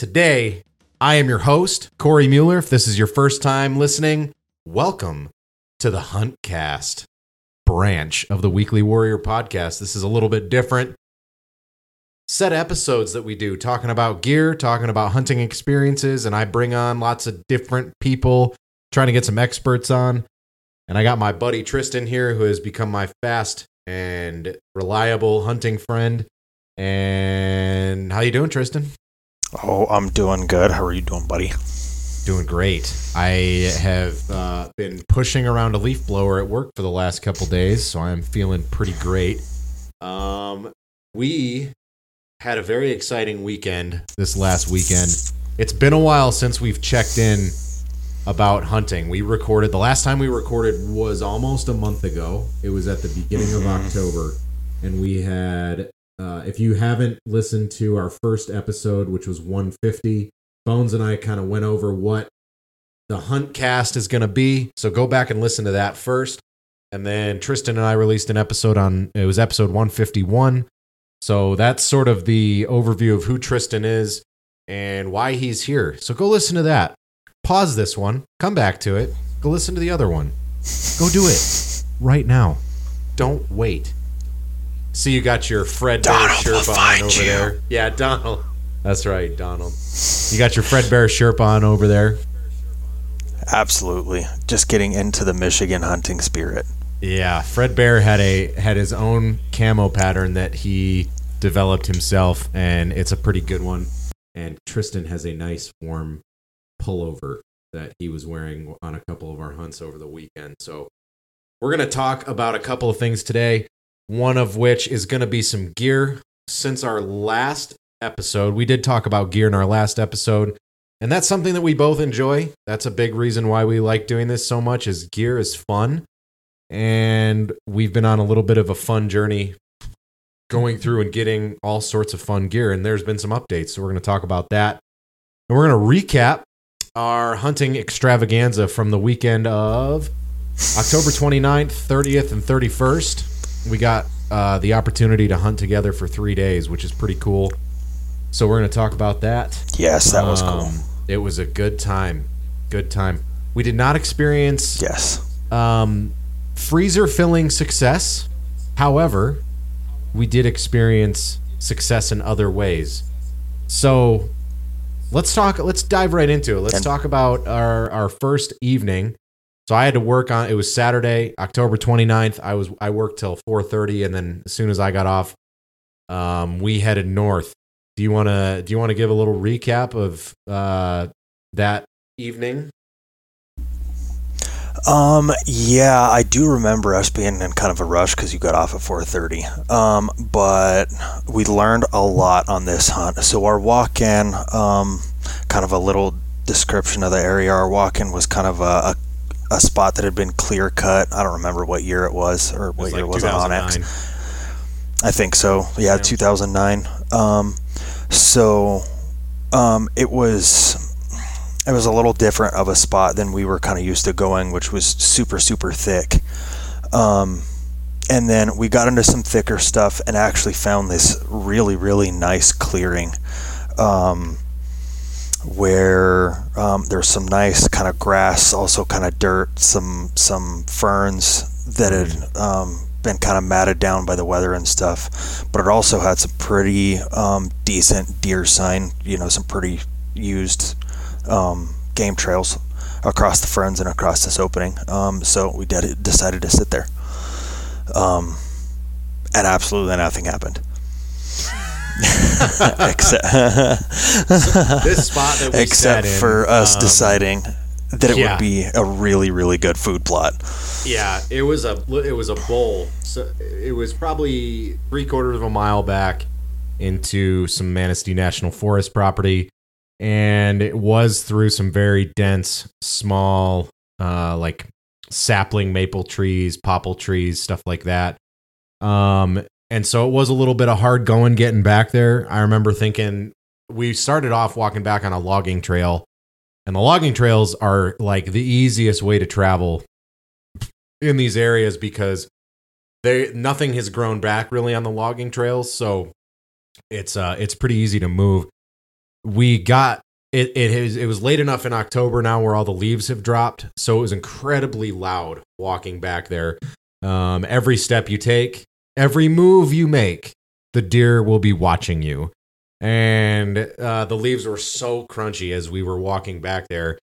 Today, I am your host, Corey Mueller. If this is your first time listening, welcome to the Huntcast branch of the Weekly Warrior Podcast. This is a little bit different set episodes that we do talking about gear, talking about hunting experiences, and I bring on lots of different people trying to get some experts on. And I got my buddy Tristan here who has become my fast and reliable hunting friend. And how you doing, Tristan? Oh, I'm doing good. How are you doing, buddy? Doing great. I have uh, been pushing around a leaf blower at work for the last couple days, so I'm feeling pretty great. Um, we had a very exciting weekend this last weekend. It's been a while since we've checked in about hunting. We recorded the last time we recorded was almost a month ago. It was at the beginning of October, and we had. Uh, if you haven't listened to our first episode, which was 150, Bones and I kind of went over what the hunt cast is going to be. So go back and listen to that first. And then Tristan and I released an episode on it was episode 151. So that's sort of the overview of who Tristan is and why he's here. So go listen to that. Pause this one, come back to it, go listen to the other one. Go do it right now. Don't wait. See, you got your Fred Bear Donald will Sherpa on find over you. there. Yeah, Donald. That's right, Donald. You got your Fred Bear Sherpa on over there. Absolutely. Just getting into the Michigan hunting spirit. Yeah, Fred Bear had a had his own camo pattern that he developed himself, and it's a pretty good one. And Tristan has a nice warm pullover that he was wearing on a couple of our hunts over the weekend. So we're gonna talk about a couple of things today. One of which is gonna be some gear. Since our last episode, we did talk about gear in our last episode. And that's something that we both enjoy. That's a big reason why we like doing this so much is gear is fun and we've been on a little bit of a fun journey going through and getting all sorts of fun gear and there's been some updates so we're going to talk about that and we're going to recap our hunting extravaganza from the weekend of october 29th 30th and 31st we got uh, the opportunity to hunt together for three days which is pretty cool so we're going to talk about that Yes, that was cool. Um, it was a good time good time we did not experience Yes. um, freezer filling success. However, we did experience success in other ways. So let's talk. Let's dive right into it. Let's talk about our our first evening. So I had to work on. It was Saturday, October 29th. I was I worked till 4:30, and then as soon as I got off, um, we headed north. Do you want to Do you want to give a little recap of uh, that evening? Um, yeah, I do remember us being in kind of a rush because you got off at 4:30. Um, but we learned a lot on this hunt. So our walk-in, um, kind of a little description of the area. Our walk-in was kind of a, a, a spot that had been clear cut. I don't remember what year it was or It what was year like was it on X. 2009. I think so. Yeah, Yeah. 2009. Um, so um, it was it was a little different of a spot than we were kind of used to going, which was super super thick. Um, and then we got into some thicker stuff and actually found this really really nice clearing. Um, where um, there's some nice kind of grass, also kind of dirt, some some ferns that had um, been kind of matted down by the weather and stuff. But it also had some pretty um, decent deer sign, you know, some pretty used um, game trails across the ferns and across this opening. Um, so we did decided to sit there. Um, and absolutely nothing happened. Except this spot that we except sat in, for us um, deciding that it yeah. would be a really really good food plot. Yeah, it was a it was a bowl. So it was probably three quarters of a mile back into some Manistee National Forest property, and it was through some very dense, small, uh, like sapling maple trees, popple trees, stuff like that. Um, and so it was a little bit of hard going getting back there. I remember thinking we started off walking back on a logging trail, and the logging trails are like the easiest way to travel in these areas because they nothing has grown back really on the logging trails, so it's uh it's pretty easy to move. We got it it is it was late enough in October now where all the leaves have dropped, so it was incredibly loud walking back there. Um, every step you take, every move you make, the deer will be watching you. And uh, the leaves were so crunchy as we were walking back there.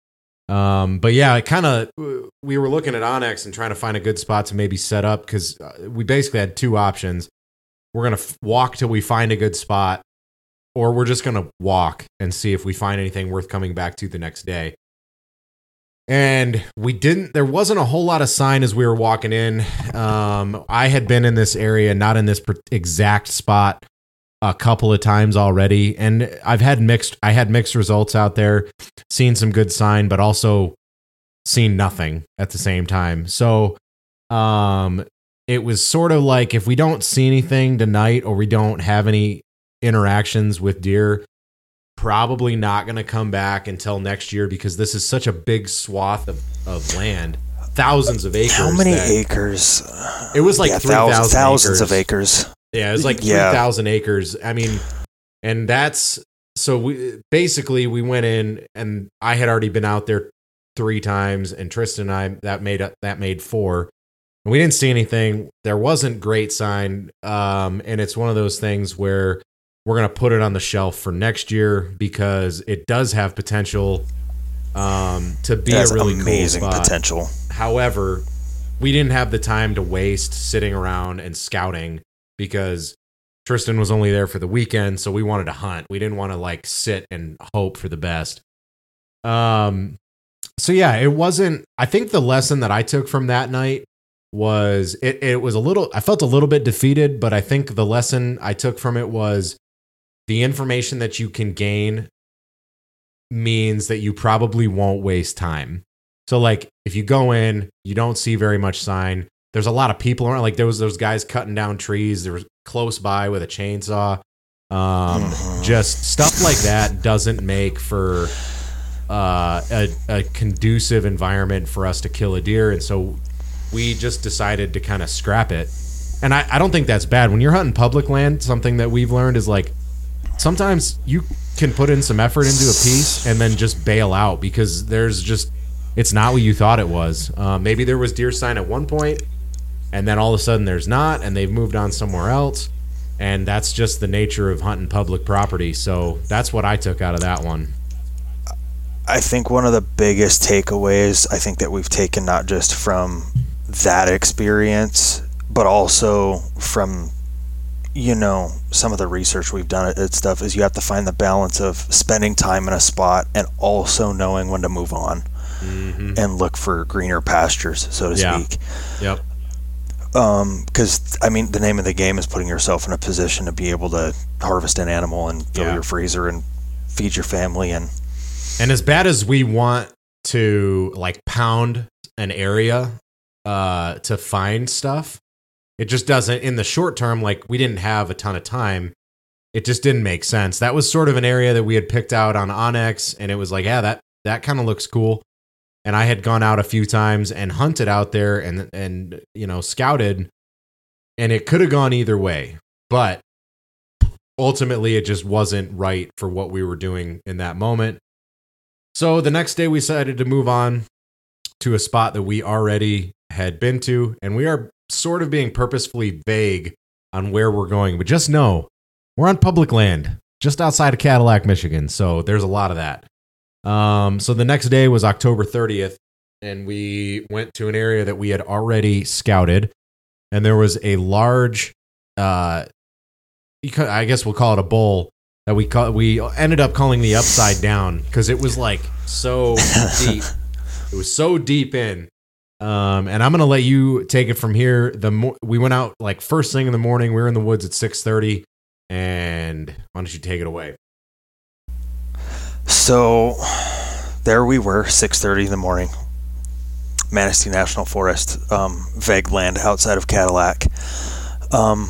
Um, but yeah, it kind of we were looking at onX and trying to find a good spot to maybe set up because we basically had two options. We're gonna f- walk till we find a good spot, or we're just gonna walk and see if we find anything worth coming back to the next day. And we didn't. There wasn't a whole lot of sign as we were walking in. Um, I had been in this area, not in this exact spot, a couple of times already, and I've had mixed. I had mixed results out there. Seen some good sign, but also seen nothing at the same time. So, um, it was sort of like if we don't see anything tonight or we don't have any interactions with deer, probably not going to come back until next year because this is such a big swath of, of land, thousands of acres. How many acres? It was like yeah, three thousands, thousand thousands acres. of acres. Yeah, it was like Yeah. thousand acres. I mean, and that's so we basically we went in and I had already been out there three times, and Tristan and I that made up that made four. And we didn't see anything. There wasn't great sign, um, and it's one of those things where we're gonna put it on the shelf for next year because it does have potential um, to be a really amazing cool potential. However, we didn't have the time to waste sitting around and scouting because Tristan was only there for the weekend, so we wanted to hunt. We didn't want to like sit and hope for the best. Um so yeah, it wasn't I think the lesson that I took from that night was it it was a little I felt a little bit defeated, but I think the lesson I took from it was the information that you can gain means that you probably won't waste time. So like if you go in, you don't see very much sign. There's a lot of people around. Like there was those guys cutting down trees. There was close by with a chainsaw. Um, Mhm. just stuff like that doesn't make for uh, a, a conducive environment for us to kill a deer, and so we just decided to kind of scrap it. And I, I don't think that's bad. When you're hunting public land, something that we've learned is like sometimes you can put in some effort into a piece and then just bail out because there's just it's not what you thought it was. Uh, maybe there was deer sign at one point, and then all of a sudden there's not, and they've moved on somewhere else. And that's just the nature of hunting public property. So that's what I took out of that one. I think one of the biggest takeaways I think that we've taken not just from that experience, but also from you know some of the research we've done at, stuff is you have to find the balance of spending time in a spot and also knowing when to move on and look for greener pastures, so to Yeah. speak. Yep. Because I mean, the name of the game is putting yourself in a position to be able to harvest an animal and fill Yeah. your freezer and feed your family and And as bad as we want to like pound an area uh to find stuff, it just doesn't in the short term like we didn't have a ton of time. It just didn't make sense. That was sort of an area that we had picked out on onX and it was like, yeah, that that kind of looks cool. And I had gone out a few times and hunted out there and and you know, scouted and it could have gone either way. But ultimately it just wasn't right for what we were doing in that moment. So the next day we decided to move on to a spot that we already had been to, and we are sort of being purposefully vague on where we're going. But just know we're on public land just outside of Cadillac, Michigan. So there's a lot of that. Um, so the next day was October 30th, and we went to an area that we had already scouted, and there was a large, uh, I guess we'll call it a bowl that we call we ended up calling the upside down because it was like so deep. It was so deep in. Um, and I'm gonna let you take it from here. The mo- we went out like first thing in the morning. We were in the woods at 6:30, and why don't you take it away? So there we were, 6:30 in the morning. Manistee National Forest, um, vague land outside of Cadillac. Um,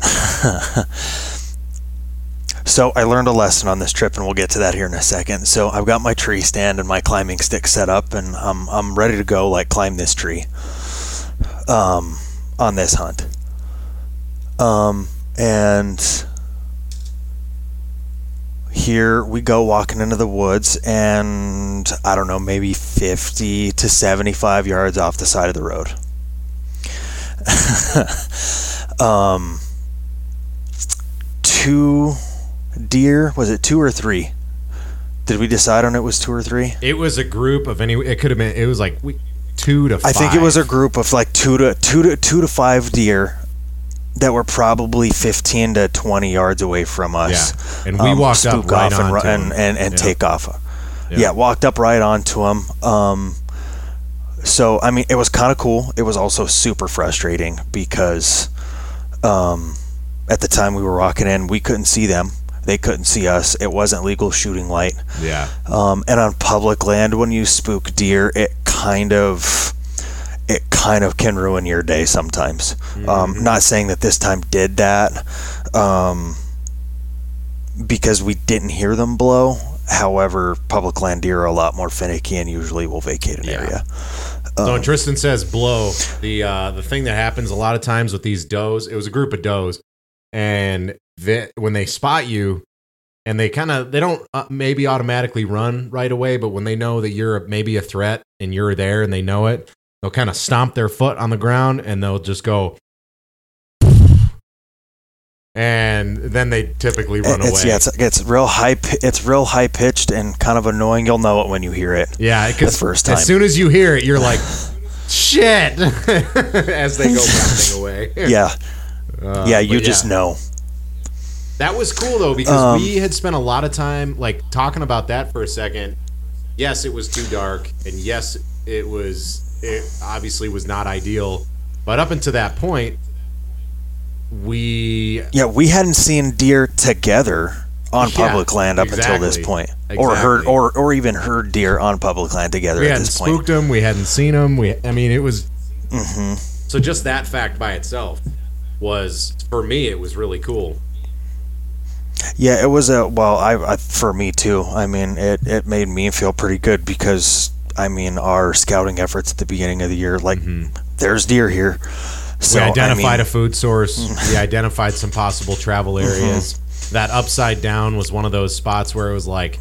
so I learned a lesson on this trip, and we'll get to that here in a second. So I've got my tree stand and my climbing stick set up, and I'm I'm ready to go, like climb this tree. Um, on this hunt. Um, and here we go walking into the woods and i don't know maybe 50 to 75 yards off the side of the road um, two deer was it two or three did we decide on it was two or three It was a group of any. It could have been. It was like we, two to. i think it was a five. group of like two to two to two to five deer that were probably 15 to 20 yards away from us Yeah. And we walked up right off and, ru- and, and, and Yeah. take off Yeah. yeah. walked up right onto them um, so i mean it was kind of cool it was also super frustrating because um, at the time we were walking in we couldn't see them they couldn't see us. It wasn't legal shooting light. Yeah. um, and on public land when you spook deer it kind of it kind of can ruin your day sometimes. Um, not saying that this time did that um, because we didn't hear them blow. However public land deer are a lot more finicky and usually will vacate an Yeah. area. So Um, when Tristan says blow, the uh, the thing that happens a lot of times with these does, it was a group of does, and they, when they spot you, and they kind of they don't uh, maybe automatically run right away, but when they know that you're maybe a threat and you're there and they know it, they'll kind of stomp their foot on the ground and they'll just go. And then they typically run it's away. yeah it's, it's real high. It's real high pitched and kind of annoying you'll know it when you hear it Yeah, because The first time. as soon as you hear it, you're like, "Shit!" as they go bounding away. yeah Uh, yeah you just know That was cool though because Um, we had spent a lot of time like talking about that for a second. Yes, it was too dark, and yes, it was. It obviously was not ideal, but up until that point, we Yeah, we hadn't seen deer together on Yeah, public land up until this exactly. point, or heard, or or even heard deer on public land together we at hadn't this point. spooked them. We hadn't seen them. We, I mean, it was. Mm-hmm. So just that fact by itself was for me. It was really cool. Yeah, it was a well, I, I for me too. I mean, it it made me feel pretty good because I mean, our scouting efforts at the beginning of the year, like mm-hmm. there's deer here. So we identified I mean, a food source. we identified some possible travel mm-hmm. areas. That upside down was one of those spots where it was like,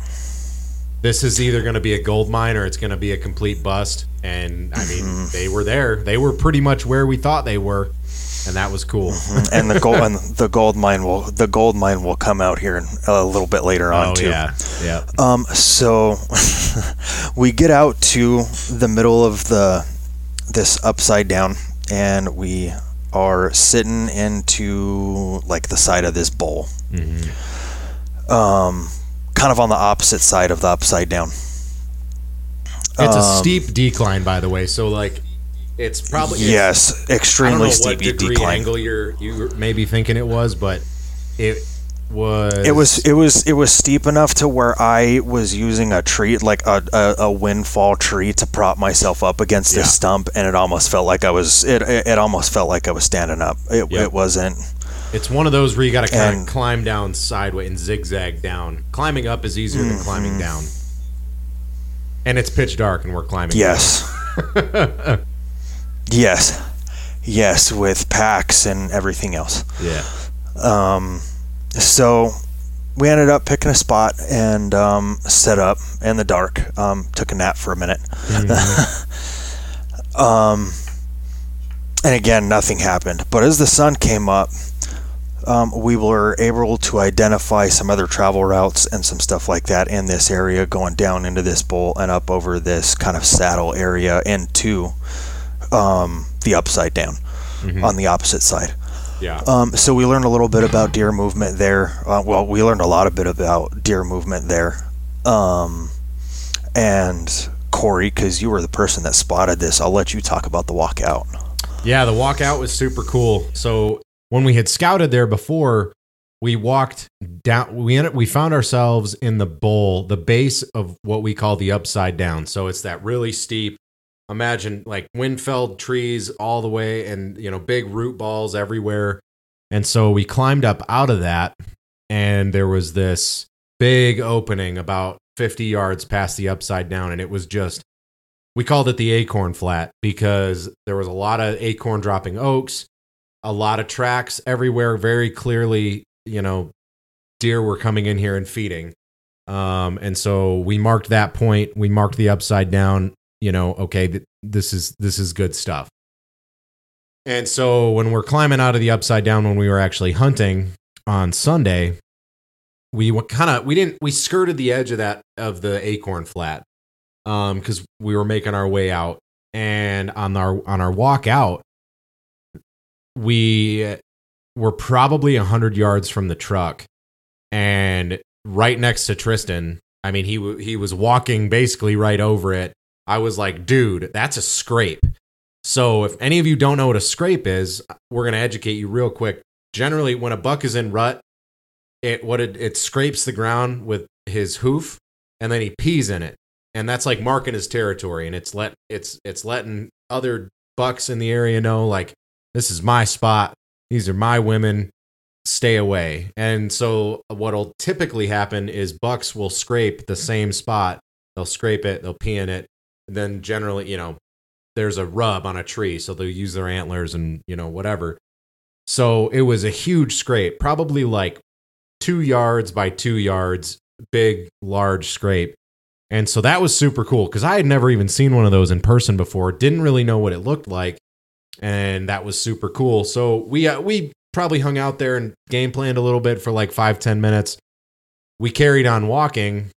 this is either going to be a gold mine or it's going to be a complete bust. And I mean, mm-hmm. they were there. They were pretty much where we thought they were, and that was cool. and the gold and the gold mine will the gold mine will come out here a little bit later on oh too. yeah, yeah. Um, so we get out to the middle of the this upside down, and we are sitting into like the side of this bowl. Um, kind of on the opposite side of the upside down. It's a um, steep decline, by the way. So like, it's probably it's- Yes, I don't know extremely what steep degree decline. angle you're you may be thinking it was, but it was. It was it was it was steep enough to where I was using a tree like a, a, a windfall tree to prop myself up against Yeah. this stump, and it almost felt like I was it it, it almost felt like I was standing up. It, Yep. it wasn't. It's one of those where you got to kind of climb down sideways and zigzag down. Climbing up is easier than Mm-hmm. climbing down. And it's pitch dark, and we're climbing. Yes. yes. Yes, with packs and everything else. Yeah. Um, so we ended up picking a spot and um, set up in the dark. Um, took a nap for a minute. um, and again, nothing happened. But as the sun came up, um, we were able to identify some other travel routes and some stuff like that in this area, going down into this bowl and up over this kind of saddle area into um, the upside down on the opposite side. Yeah. Um, so we learned a little bit about deer movement there. Uh, well, we learned a lot of bit about deer movement there. Um, and Corey, because you were the person that spotted this, I'll let you talk about the walkout. Yeah, the walkout was super cool. So when we had scouted there before, we walked down. We ended, we found ourselves in the bowl, the base of what we call the upside down. So it's that really steep. Imagine like wind felled trees all the way, and you know big root balls everywhere. And so we climbed up out of that, and there was this big opening about 50 yards past the upside down, and it was just we called it the acorn flat because there was a lot of acorn dropping oaks, a lot of tracks everywhere, very clearly, you know, deer were coming in here and feeding. Um, and so we marked that point. We marked the upside down. You know, okay, th- this is this is good stuff. And so when we're climbing out of the upside down, when we were actually hunting on Sunday, we kind of we didn't we skirted the edge of that of the acorn flat um because we were making our way out. And on our on our walk out we were probably 100 yards from the truck. And right next to Tristan I mean he he was walking basically right over it I was like dude that's a scrape. So if any of you don't know what a scrape is we're going to educate you real quick. Generally when a buck is in rut it what it, it scrapes the ground with his hoof and then he pees in it. And that's like marking his territory and it's let it's it's letting other bucks in the area know like this is my spot. These are my women. Stay away. And so what'll typically happen is bucks will scrape the same spot. They'll scrape it. They'll pee in it then generally you know there's a rub on a tree so they'll use their antlers and you know whatever so it was a huge scrape probably like two yards by two yards big large scrape and so that was super cool because I had never even seen one of those in person before. Didn't really know what it looked like, and that was super cool. So we uh, we probably hung out there and game planned a little bit for like five ten minutes. We carried on walking,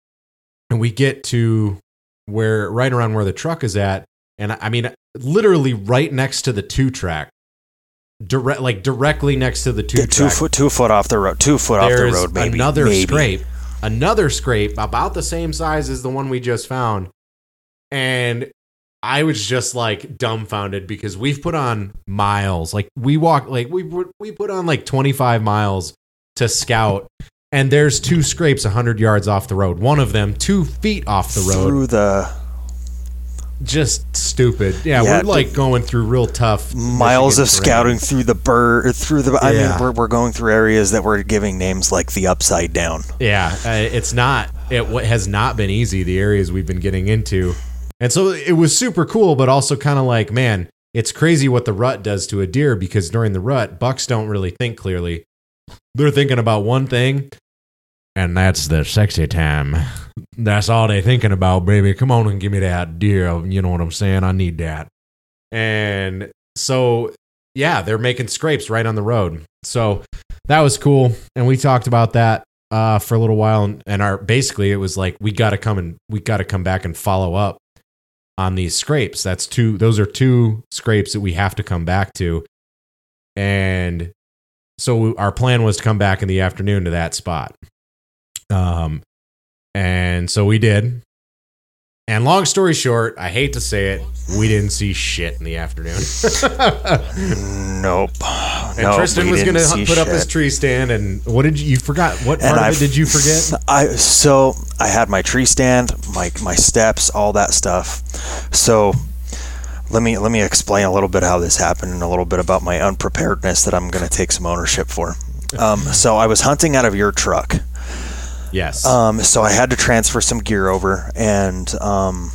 and we get to where right around where the truck is at, and I mean literally right next to the two track, direct like directly next to the two Yeah, two foot, two foot off the road, two foot off the road, maybe. another maybe. scrape another scrape about the same size as the one we just found and i was just like dumbfounded because we've put on miles like we walk like we we put on like 25 miles to scout and there's two scrapes 100 yards off the road one of them two feet off the road through the just stupid yeah, Yeah, we're like going through real tough miles Michigan of terrain. scouting through the bird, through the. I Yeah. mean, we're, we're going through areas that we're giving names like the upside down. Yeah, uh, it's not. It has not been easy. The areas we've been getting into, and so it was super cool, but also kind of like, man, it's crazy what the rut does to a deer because during the rut, bucks don't really think clearly. They're thinking about one thing, and that's the sexy time. That's all they thinking about, baby. Come on and give me that deer. You know what I'm saying? I need that. And so, yeah, they're making scrapes right on the road. So that was cool. And we talked about that uh, for a little while. And, and our basically, it was like we got to come and we got to come back and follow up on these scrapes. That's two. Those are two scrapes that we have to come back to. And so our plan was to come back in the afternoon to that spot. Um, and so we did. And long story short, I hate to say it, we didn't see shit in the afternoon. Nope. and Nope, Tristan was going to put up his tree stand. And what did you, you forgot? What And part of I've- it did you forget? I so I had my tree stand, my my steps, all that stuff. So let me let me explain a little bit how this happened and a little bit about my unpreparedness that I'm going to take some ownership for. Um, so I was hunting out of your truck. Yes. Um, so I had to transfer some gear over, and um,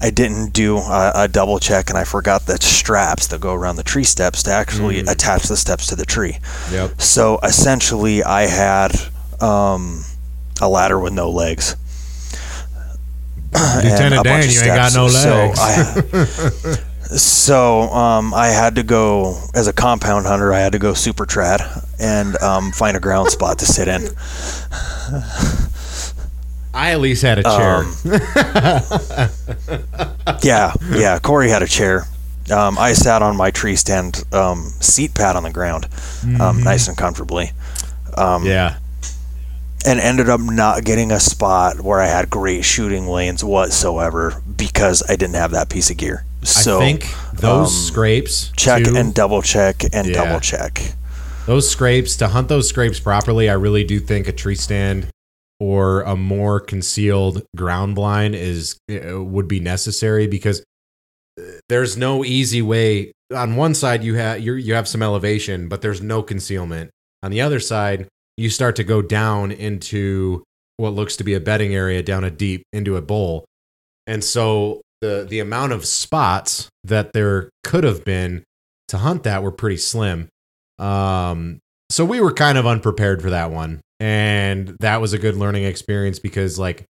I didn't do a, a double check, and I forgot the straps that go around the tree steps to actually attach the steps to the tree. yep. So essentially, I had um, a ladder with no legs. Lieutenant Dan, you ain't got no legs. So I, so um, I had to go as a compound hunter. I had to go super trad and um, find a ground spot to sit in. I at least had a chair. Um, Yeah, yeah. Corey had a chair. Um, I sat on my tree stand um, seat pad on the ground, um, nice and comfortably, um, yeah. and ended up not getting a spot where I had great shooting lanes whatsoever because I didn't have that piece of gear. So I think those um, scrapes check too- and double check and Yeah. double check. those scrapes to hunt those scrapes properly. I really do think a tree stand or a more concealed ground blind is uh, would be necessary because uh, there's no easy way. On one side, you have you you have some elevation, but there's no concealment. On the other side, you start to go down into what looks to be a bedding area, down a deep into a bowl, and so the the amount of spots that there could have been to hunt that were pretty slim. Um, so we were kind of unprepared for that one, and that was a good learning experience because like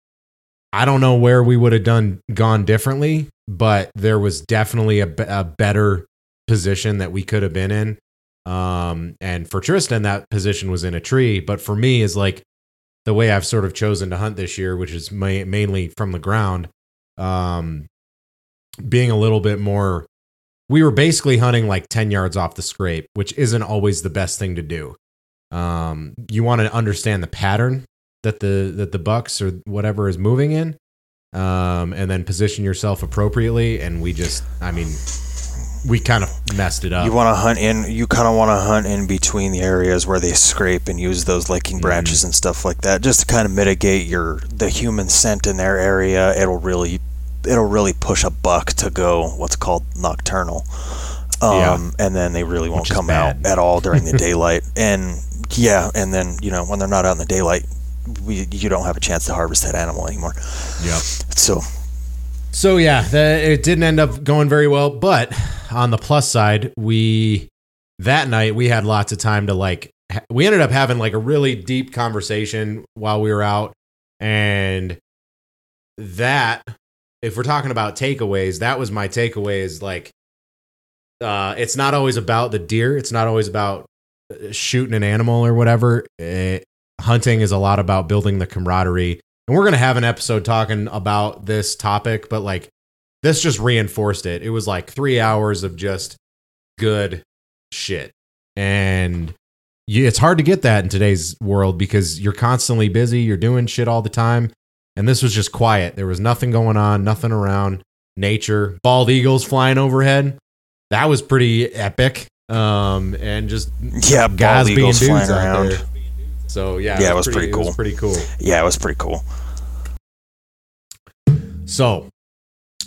I don't know where we would have done gone differently, but there was definitely a, a better position that we could have been in. Um, and for Tristan, that position was in a tree. But for me, is like the way I've sort of chosen to hunt this year, which is ma- mainly from the ground. Um, being a little bit more we were basically hunting like 10 yards off the scrape, which isn't always the best thing to do. Um, you want to understand the pattern that the that the bucks or whatever is moving in, um, and then position yourself appropriately. And we just, I mean, we kind of messed it up. You want to hunt in. You kind of want to hunt in between the areas where they scrape and use those licking branches and stuff like that, just to kind of mitigate your the human scent in their area. It'll really it'll really push a buck to go what's called nocturnal. Um, Yeah. and then they really won't Which come out at all during the daylight. And yeah, and then you know when they're not out in the daylight, we you don't have a chance to harvest that animal anymore. Yep. So So yeah, the, it didn't end up going very well. But on the plus side, we that night we had lots of time to like. We ended up having like a really deep conversation while we were out, and that if we're talking about takeaways, that was my takeaway. Is like, uh, it's not always about the deer. It's not always about uh, shooting an animal or whatever. Eh, hunting is a lot about building the camaraderie and we're going to have an episode talking about this topic but like this just reinforced it it was like three hours of just good shit and it's hard to get that in today's world because you're constantly busy you're doing shit all the time and this was just quiet there was nothing going on nothing around nature bald eagles flying overhead that was pretty epic um and just yeah, guys bald being eagles dudes flying around. there. so yeah Yeah, it was pretty it was cool. pretty cool Yeah, it was pretty cool. So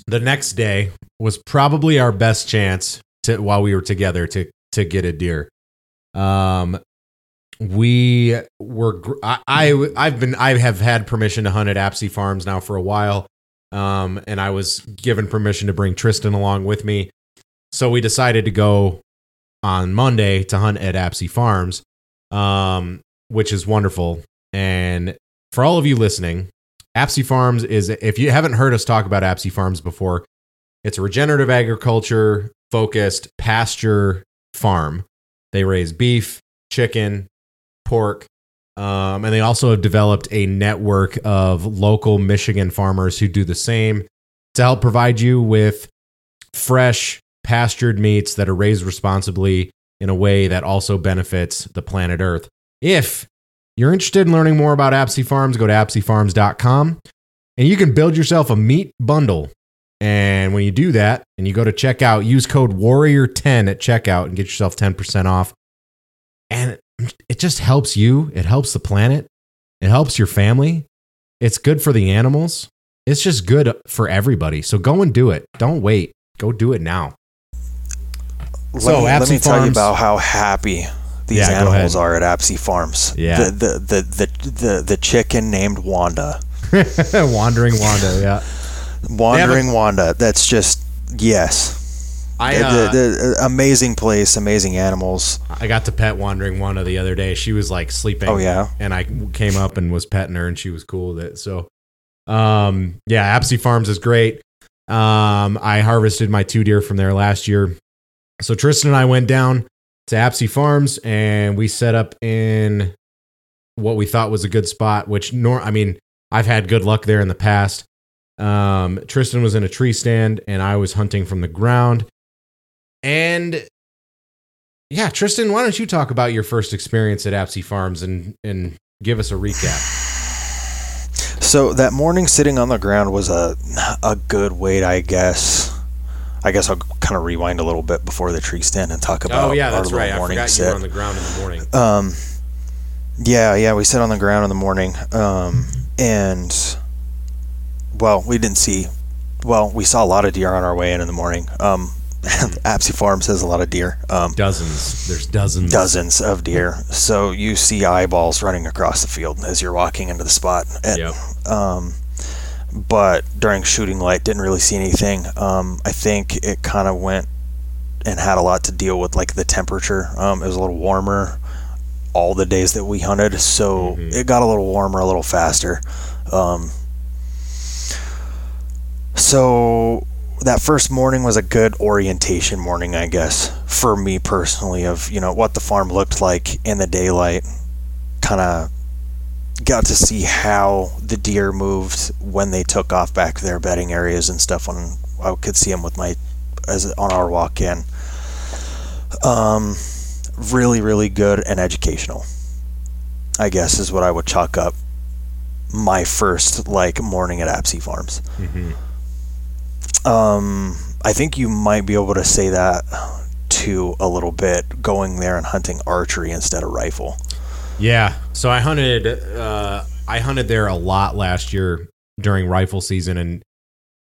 the next day was probably our best chance to while we were together to to get a deer. Um, we were I, I I've been I have had permission to hunt at Apsey Farms now for a while. Um, and I was given permission to bring Tristan along with me. So we decided to go on Monday to hunt at Apsey Farms, um, which is wonderful. And for all of you listening, Apsey Farms is, if you haven't heard us talk about Apsey Farms before, it's a regenerative agriculture focused pasture farm. They raise beef, chicken, pork, um, and they also have developed a network of local Michigan farmers who do the same to help provide you with fresh, pastured meats that are raised responsibly in a way that also benefits the planet Earth. If you're interested in learning more about Apsey Farms, go to apseyfarms.com and you can build yourself a meat bundle. And when you do that and you go to checkout, use code Warrior10 at checkout and get yourself 10% off. And it just helps you, it helps the planet, it helps your family, it's good for the animals. It's just good for everybody. So go and do it. Don't wait. Go do it now. Let, So, me, let Apsey me tell you about how happy these Yeah, animals are at Apsey Farms. Yeah. The, the, the, the, the, the chicken named Wanda. Wandering Wanda, yeah. Wandering Wanda. That's just, yes. I, uh, the, the amazing place, amazing animals. I got to pet Wandering Wanda the other day. She was like sleeping. Oh, yeah? And I came up and was petting her, and she was cool with it. So, um, yeah, Apsey Farms is great. Um, I harvested my two deer from there last year. So Tristan and I went down to Apsey Farms, and we set up in what we thought was a good spot. Which, nor I mean, I've had good luck there in the past. Um, Tristan was in a tree stand, and I was hunting from the ground. And yeah, Tristan, why don't you talk about your first experience at Apsey Farms and and give us a recap? So that morning sitting on the ground was a, a good wait, I guess. I guess I'll kind of rewind a little bit before the tree stand and talk about. Oh yeah, that's right. I morning forgot you sit. were on the ground in the morning. Um, yeah, yeah, we sit on the ground in the morning, um, and well, we didn't see. Well, we saw a lot of deer on our way in in the morning. Um, Apsey Farms has a lot of deer. Um, Dozens. There's dozens. dozens of deer. So you see eyeballs running across the field as you're walking into the spot. And, Yep. um, but during shooting light, didn't really see anything. Um, I think it kind of went and had a lot to deal with like the temperature. Um, it was a little warmer all the days that we hunted, so Mhm. it got a little warmer a little faster. Um, so that first morning was a good orientation morning, I guess, for me personally, of you know what the farm looked like in the daylight. Kind of got to see how the deer moved when they took off back to their bedding areas and stuff. When I could see them with my as on our walk in. Um, really, really good and educational. I guess is what I would chalk up my first like morning at Apsey Farms. Mhm. Um, I think you might be able to say that to a little bit going there and hunting archery instead of rifle. Yeah. So I hunted. Uh, I hunted there a lot last year during rifle season, and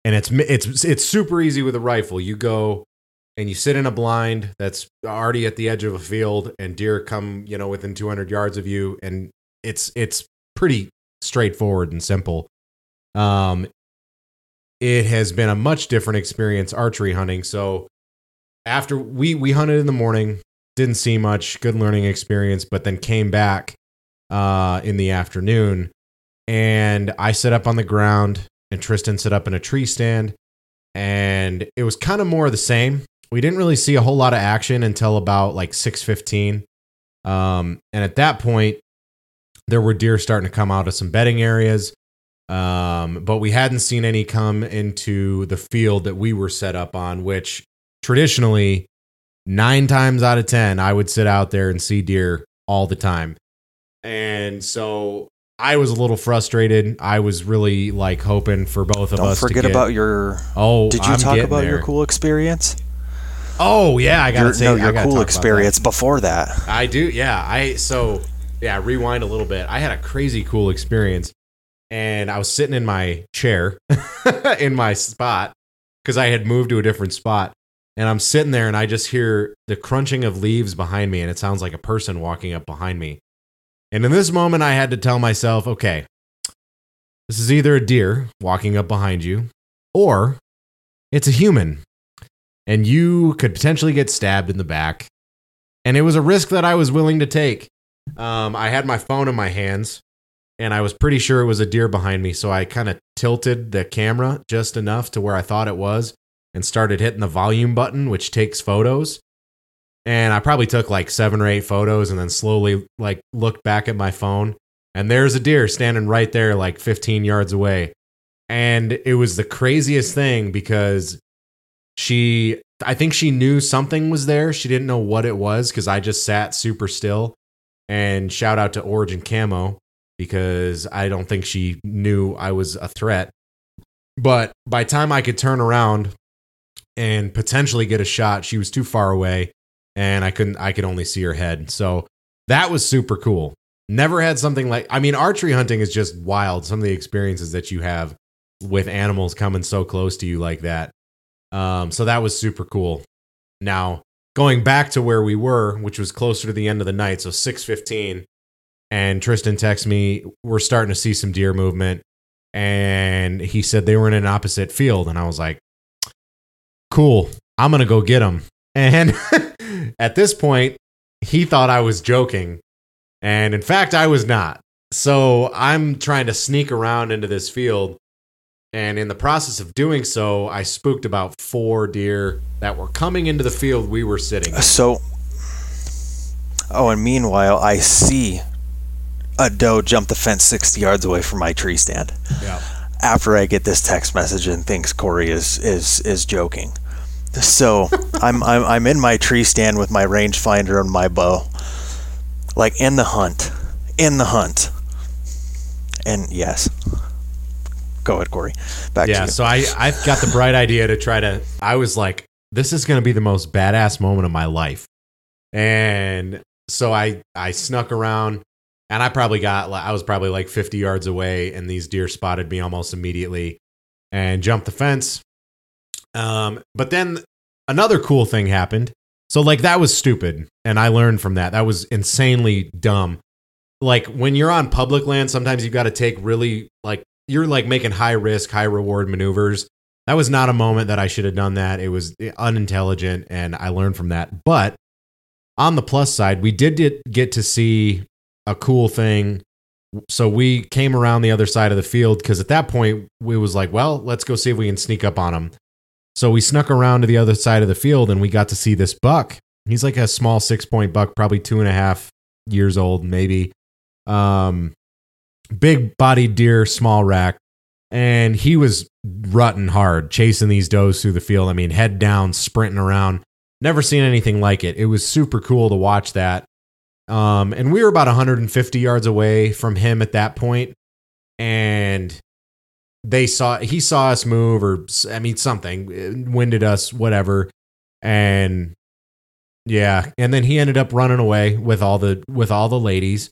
and it's it's it's super easy with a rifle. You go and you sit in a blind that's already at the edge of a field, and deer come you know within 200 yards of you, and it's it's pretty straightforward and simple. Um, it has been a much different experience archery hunting. So after we we hunted in the morning, didn't see much, good learning experience, but then came back uh, in the afternoon, and I set up on the ground, and Tristan set up in a tree stand, and it was kind of more of the same. We didn't really see a whole lot of action until about like six fifteen, um, and at that point, there were deer starting to come out of some bedding areas. Um, but we hadn't seen any come into the field that we were set up on, which traditionally nine times out of ten i would sit out there and see deer all the time and so i was a little frustrated i was really like hoping for both of Don't us to forget get- about your. oh Did you I'm talk about your cool experience? oh yeah i gotta Your, say no, your cool about that. experience before that. I do, yeah. I so yeah, rewind a little bit. I had a crazy cool experience and I was sitting in my chair in my spot because I had moved to a different spot. And I'm sitting there and I just hear the crunching of leaves behind me and it sounds like a person walking up behind me. And in this moment I had to tell myself, okay, this is either a deer walking up behind you or it's a human. And you could potentially get stabbed in the back and it was a risk that I was willing to take. Um, I had my phone in my hands, and I was pretty sure it was a deer behind me, so I kind of tilted the camera just enough to where I thought it was, and started hitting the volume button, which takes photos. And I probably took like seven or eight photos, and then slowly like looked back at my phone, and there's a deer standing right there, like 15 yards away. And it was the craziest thing because she I think she knew something was there. She didn't know what it was because I just sat super still. And shout out to Origin Camo because I don't think she knew I was a threat. But by time I could turn around and potentially get a shot, she was too far away and I couldn't I could only see her head. So that was super cool. Never had something like I mean archery hunting is just wild some of the experiences that you have with animals coming so close to you like that. Um, so that was super cool. Now, going back to where we were, which was closer to the end of the night, so 6:15, and Tristan texts me, we're starting to see some deer movement, and he said they were in an opposite field, and I was like, cool, I'm gonna go get them. And at this point, he thought I was joking, and in fact, I was not. So I'm trying to sneak around into this field. And in the process of doing so, I spooked about four deer that were coming into the field we were sitting. in. So, oh, and meanwhile, I see a doe jumped the fence 60 yards away from my tree stand. Yeah. After I get this text message and thinks Corey is is is joking. So I'm, I'm I'm in my tree stand with my rangefinder and my bow, like in the hunt, in the hunt, and yes, go ahead, Corey. Back yeah, to you. so I I've got the bright idea to try to. I was like, this is going to be the most badass moment of my life, and so I I snuck around, and I probably got I was probably like 50 yards away, and these deer spotted me almost immediately, and jumped the fence. Um, but then another cool thing happened. So like that was stupid, and I learned from that. That was insanely dumb. Like when you're on public land, sometimes you've got to take really like you're like making high risk, high reward maneuvers. That was not a moment that I should have done that. It was unintelligent, and I learned from that. But on the plus side, we did get to see a cool thing. So we came around the other side of the field because at that point we was like, well, let's go see if we can sneak up on them. So we snuck around to the other side of the field and we got to see this buck. He's like a small six point buck, probably two and a half years old, maybe. Um, big bodied deer, small rack. And he was rutting hard, chasing these does through the field. I mean, head down, sprinting around. Never seen anything like it. It was super cool to watch that. Um, and we were about 150 yards away from him at that point, and they saw he saw us move, or I mean something, uh, winded us, whatever, and yeah, and then he ended up running away with all the with all the ladies.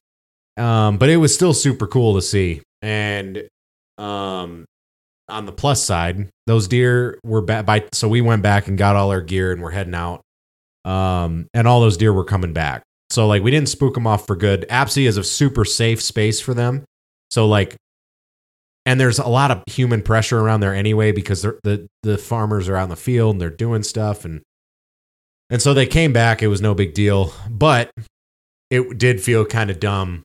Um, but it was still super cool to see, and um, on the plus side, those deer were back by. So we went back and got all our gear, and we're heading out. Um, and all those deer were coming back. So like we didn't spook them off for good. Apsey is a super safe space for them. So like, and there's a lot of human pressure around there anyway because the the farmers are out in the field and they're doing stuff and and so they came back. It was no big deal, but it did feel kind of dumb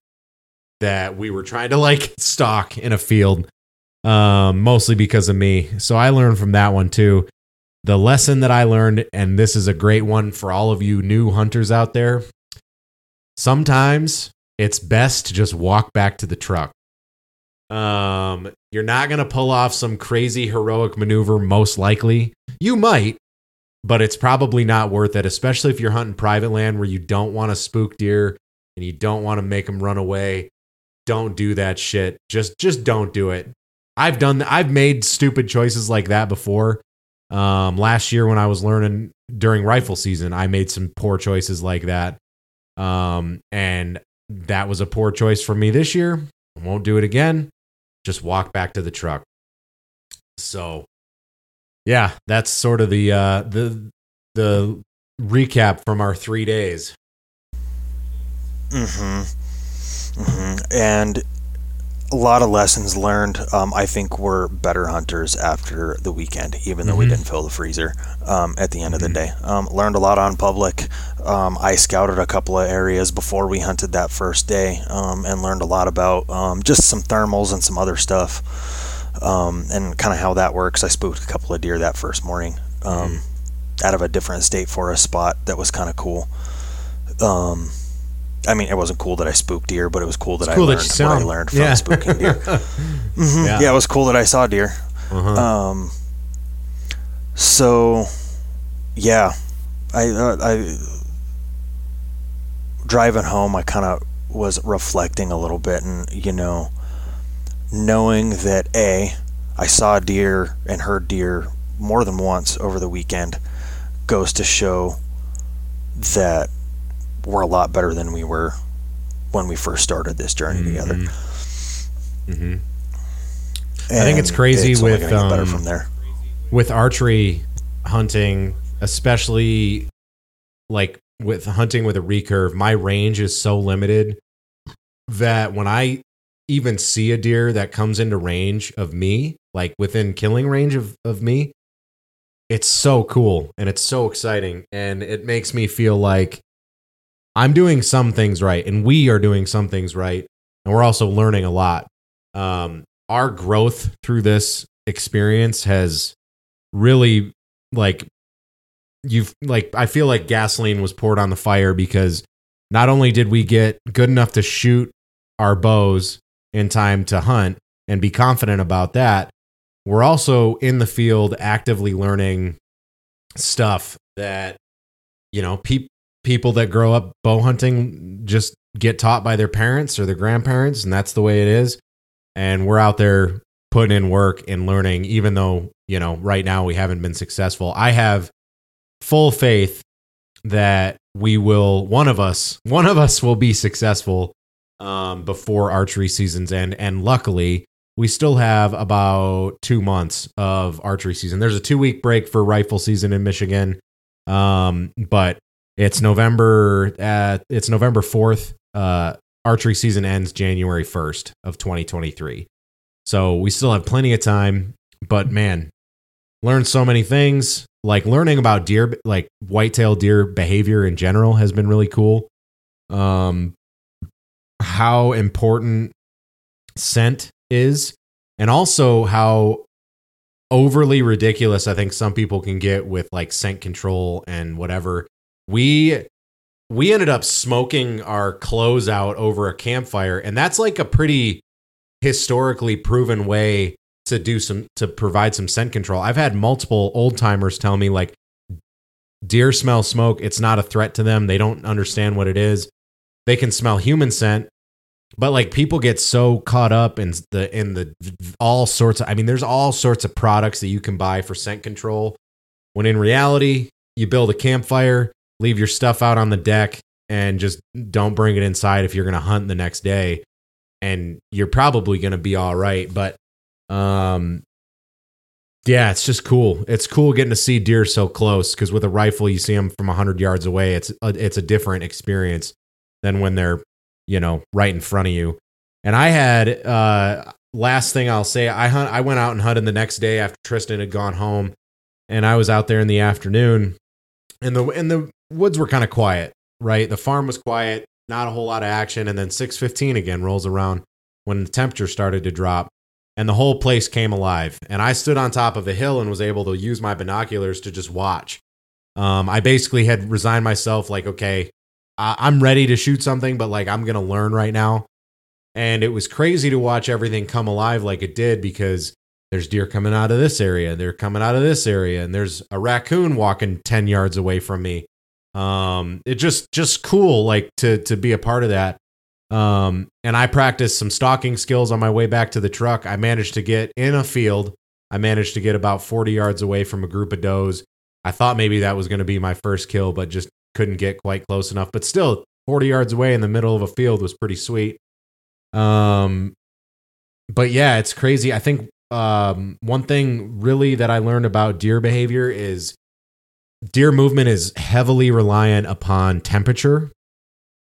that we were trying to like stalk in a field, um, mostly because of me. So I learned from that one too. The lesson that I learned, and this is a great one for all of you new hunters out there. Sometimes it's best to just walk back to the truck. Um, you're not gonna pull off some crazy heroic maneuver, most likely. You might, but it's probably not worth it, especially if you're hunting private land where you don't want to spook deer and you don't want to make them run away. Don't do that shit. Just just don't do it. I've done I've made stupid choices like that before. Um, last year when I was learning during rifle season, I made some poor choices like that. Um, and that was a poor choice for me this year. I won't do it again. Just walk back to the truck. So, yeah, that's sort of the uh, the the recap from our three days. Mm-hmm. Mm hmm And a lot of lessons learned. Um, I think we're better hunters after the weekend, even though we Mhm. didn't fill the freezer um, at the end of the day. Um, learned a lot on public. Um, I scouted a couple of areas before we hunted that first day um, and learned a lot about um, just some thermals and some other stuff um, and kind of how that works. I spooked a couple of deer that first morning um, out of a different state for a spot that was kind of cool. I mean, it wasn't cool that I spooked deer, but it was cool that I cool that learned you what I learned from Yeah. spooking deer. Mhm. Yeah. yeah. it was cool that I saw deer. Uh-huh. Um, so, yeah, I, uh, I driving home, I kind of was reflecting a little bit, and you know, knowing that a, I saw deer and heard deer more than once over the weekend, goes to show that we're a lot better than we were when we first started this journey together. hmm I think it's crazy only with, gonna better um, from there. with archery hunting, especially like with hunting with a recurve, my range is so limited that when I even see a deer that comes into range of me, like within killing range of, of me, it's so cool and it's so exciting. And it makes me feel like I'm doing some things right and we are doing some things right. And we're also learning a lot. Um, our growth through this experience has really like you've like I feel like gasoline was poured on the fire because not only did we get good enough to shoot our bows in time to hunt and be confident about that, we're also in the field actively learning stuff that you know peop people that grow up bow hunting just get taught by their parents or their grandparents and that's the way it is and we're out there putting in work and learning, even though, you know, right now we haven't been successful. I have full faith that we will, one of us, one of us will be successful um, before archery seasons end. And luckily, we still have about two months of archery season. There's a two week break for rifle season in Michigan, um, but it's November. At, it's November fourth. Uh, archery season ends January first of 2023. So we still have plenty of time. But man, learned so many things. Like learning about deer, like whitetail deer behavior in general, has been really cool. Um, how important scent is, and also how overly ridiculous I think some people can get with like scent control and whatever. We we ended up smoking our clothes out over a campfire, and that's like a pretty historically proven way to do some to provide some scent control. I've had multiple old timers tell me like deer smell smoke, it's not a threat to them. They don't understand what it is. They can smell human scent, but like people get so caught up in the in the all sorts of I mean there's all sorts of products that you can buy for scent control when in reality you build a campfire, leave your stuff out on the deck and just don't bring it inside if you're going to hunt the next day and you're probably going to be all right but um yeah, it's just cool. It's cool getting to see deer so close because with a rifle, you see them from 100 yards away. It's a, it's a different experience than when they're you know, right in front of you. And I had uh last thing I'll say, I hunt I went out and hunted the next day after Tristan had gone home and I was out there in the afternoon and the and the woods were kind of quiet, right? The farm was quiet, not a whole lot of action and then 6:15 again rolls around when the temperature started to drop and the whole place came alive. And I stood on top of a hill and was able to use my binoculars to just watch. Um, I basically had resigned myself, like, okay, I'm ready to shoot something, but like I'm gonna learn right now. And it was crazy to watch everything come alive like it did because there's deer coming out of this area, they're coming out of this area, and there's a raccoon walking ten yards away from me. Um, it just just cool like to to be a part of that. Um, and I practiced some stalking skills on my way back to the truck. I managed to get in a field. I managed to get about 40 yards away from a group of does. I thought maybe that was going to be my first kill, but just couldn't get quite close enough. But still, 40 yards away in the middle of a field was pretty sweet. Um, but yeah, it's crazy. I think um, one thing really that I learned about deer behavior is deer movement is heavily reliant upon temperature.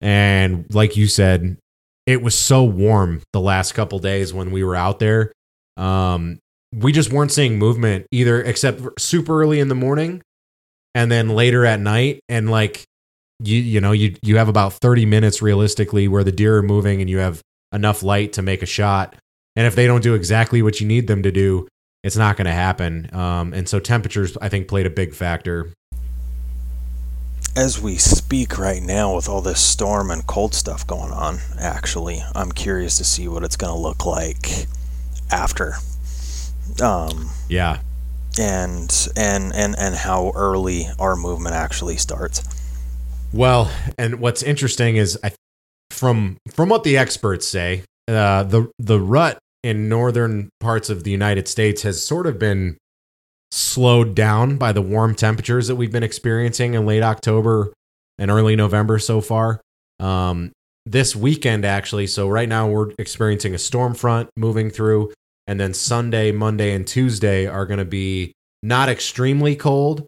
And like you said, it was so warm the last couple days when we were out there. Um, we just weren't seeing movement either, except super early in the morning and then later at night and like you you know you you have about 30 minutes realistically where the deer are moving and you have enough light to make a shot and if they don't do exactly what you need them to do it's not going to happen um, and so temperatures i think played a big factor as we speak right now with all this storm and cold stuff going on actually i'm curious to see what it's going to look like after um, yeah and and and and how early our movement actually starts. Well, and what's interesting is I, from from what the experts say, uh, the the rut in northern parts of the United States has sort of been slowed down by the warm temperatures that we've been experiencing in late October and early November so far. Um, this weekend, actually, so right now we're experiencing a storm front moving through and then Sunday, Monday, and Tuesday are going to be not extremely cold,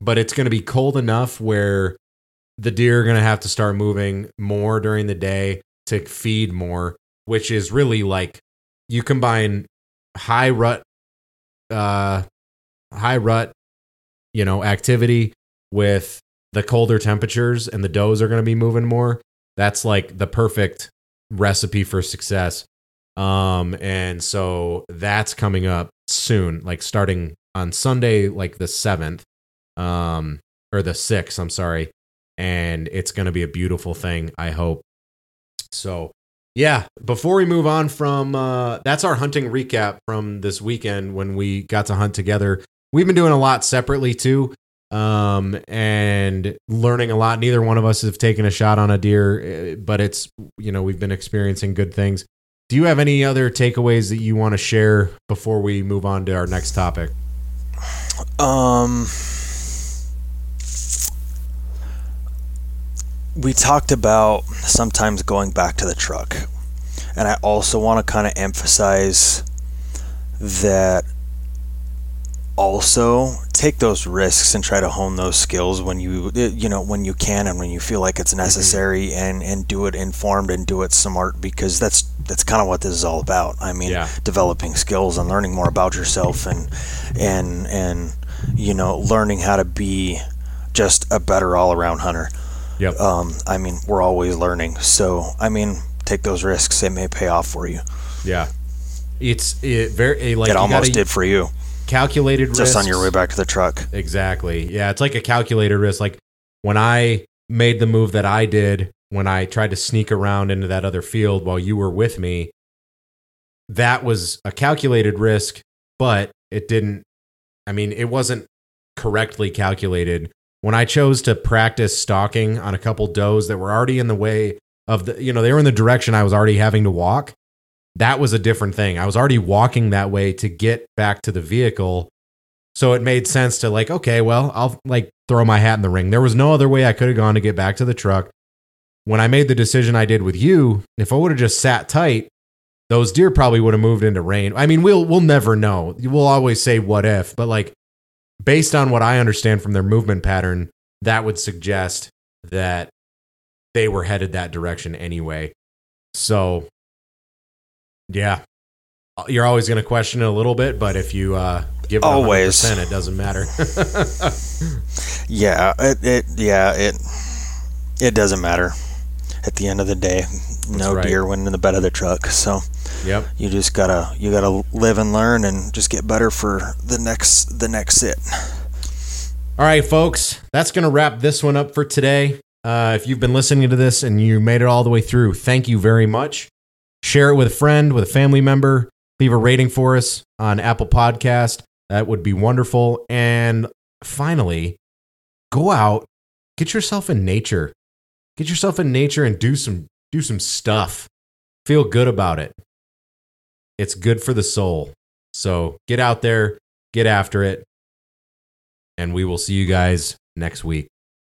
but it's going to be cold enough where the deer are going to have to start moving more during the day to feed more, which is really like you combine high rut, uh, high rut, you know, activity with the colder temperatures and the does are going to be moving more. That's like the perfect recipe for success. Um, and so that's coming up soon, like starting on Sunday, like the seventh, um, or the sixth. I'm sorry, and it's going to be a beautiful thing. I hope. So, yeah. Before we move on from, uh, that's our hunting recap from this weekend when we got to hunt together. We've been doing a lot separately too, um, and learning a lot. Neither one of us have taken a shot on a deer, eh, but it's you know we've been experiencing good things. do you have any other takeaways that you want to share before we move on to our next topic? Um, we talked about sometimes going back to the truck, and I also want to kind of emphasize that also take those risks and try to hone those skills when you you know when you can and when you feel like it's necessary mm-hmm. and and do it informed and do it smart because that's that's kind of what this is all about. I mean yeah. developing skills and learning more about yourself and and and you know learning how to be just a better all-around hunter. Yep. Um i mean we're always learning. So i mean take those risks. It may pay off for you. Yeah. It's it very like it almost gotta, did for you calculated risk. just risks. on your way back to the truck. Exactly. Yeah, it's like a calculated risk. Like when I made the move that I did when I tried to sneak around into that other field while you were with me, that was a calculated risk, but it didn't I mean, it wasn't correctly calculated. When I chose to practice stalking on a couple does that were already in the way of the, you know, they were in the direction I was already having to walk, that was a different thing. I was already walking that way to get back to the vehicle. So it made sense to like, okay, well, I'll like throw my hat in the ring. There was no other way I could have gone to get back to the truck. When I made the decision I did with you, if I would have just sat tight, those deer probably would have moved into rain. I mean, we'll we'll never know. We'll always say what if, but like based on what I understand from their movement pattern, that would suggest that they were headed that direction anyway. So yeah. Uh, you're always going to question it a little bit, but if you uh, give it always, it doesn't matter. yeah, it, it yeah it it doesn't matter. At the end of the day, no right. deer went in the bed of the truck. So, yep, you just gotta you gotta live and learn and just get better for the next the next sit. All right, folks, that's gonna wrap this one up for today. Uh, if you've been listening to this and you made it all the way through, thank you very much. Share it with a friend, with a family member. Leave a rating for us on Apple Podcast. That would be wonderful. And finally, go out, get yourself in nature. Get yourself in nature and do some do some stuff. Feel good about it. It's good for the soul. So get out there, get after it, and we will see you guys next week.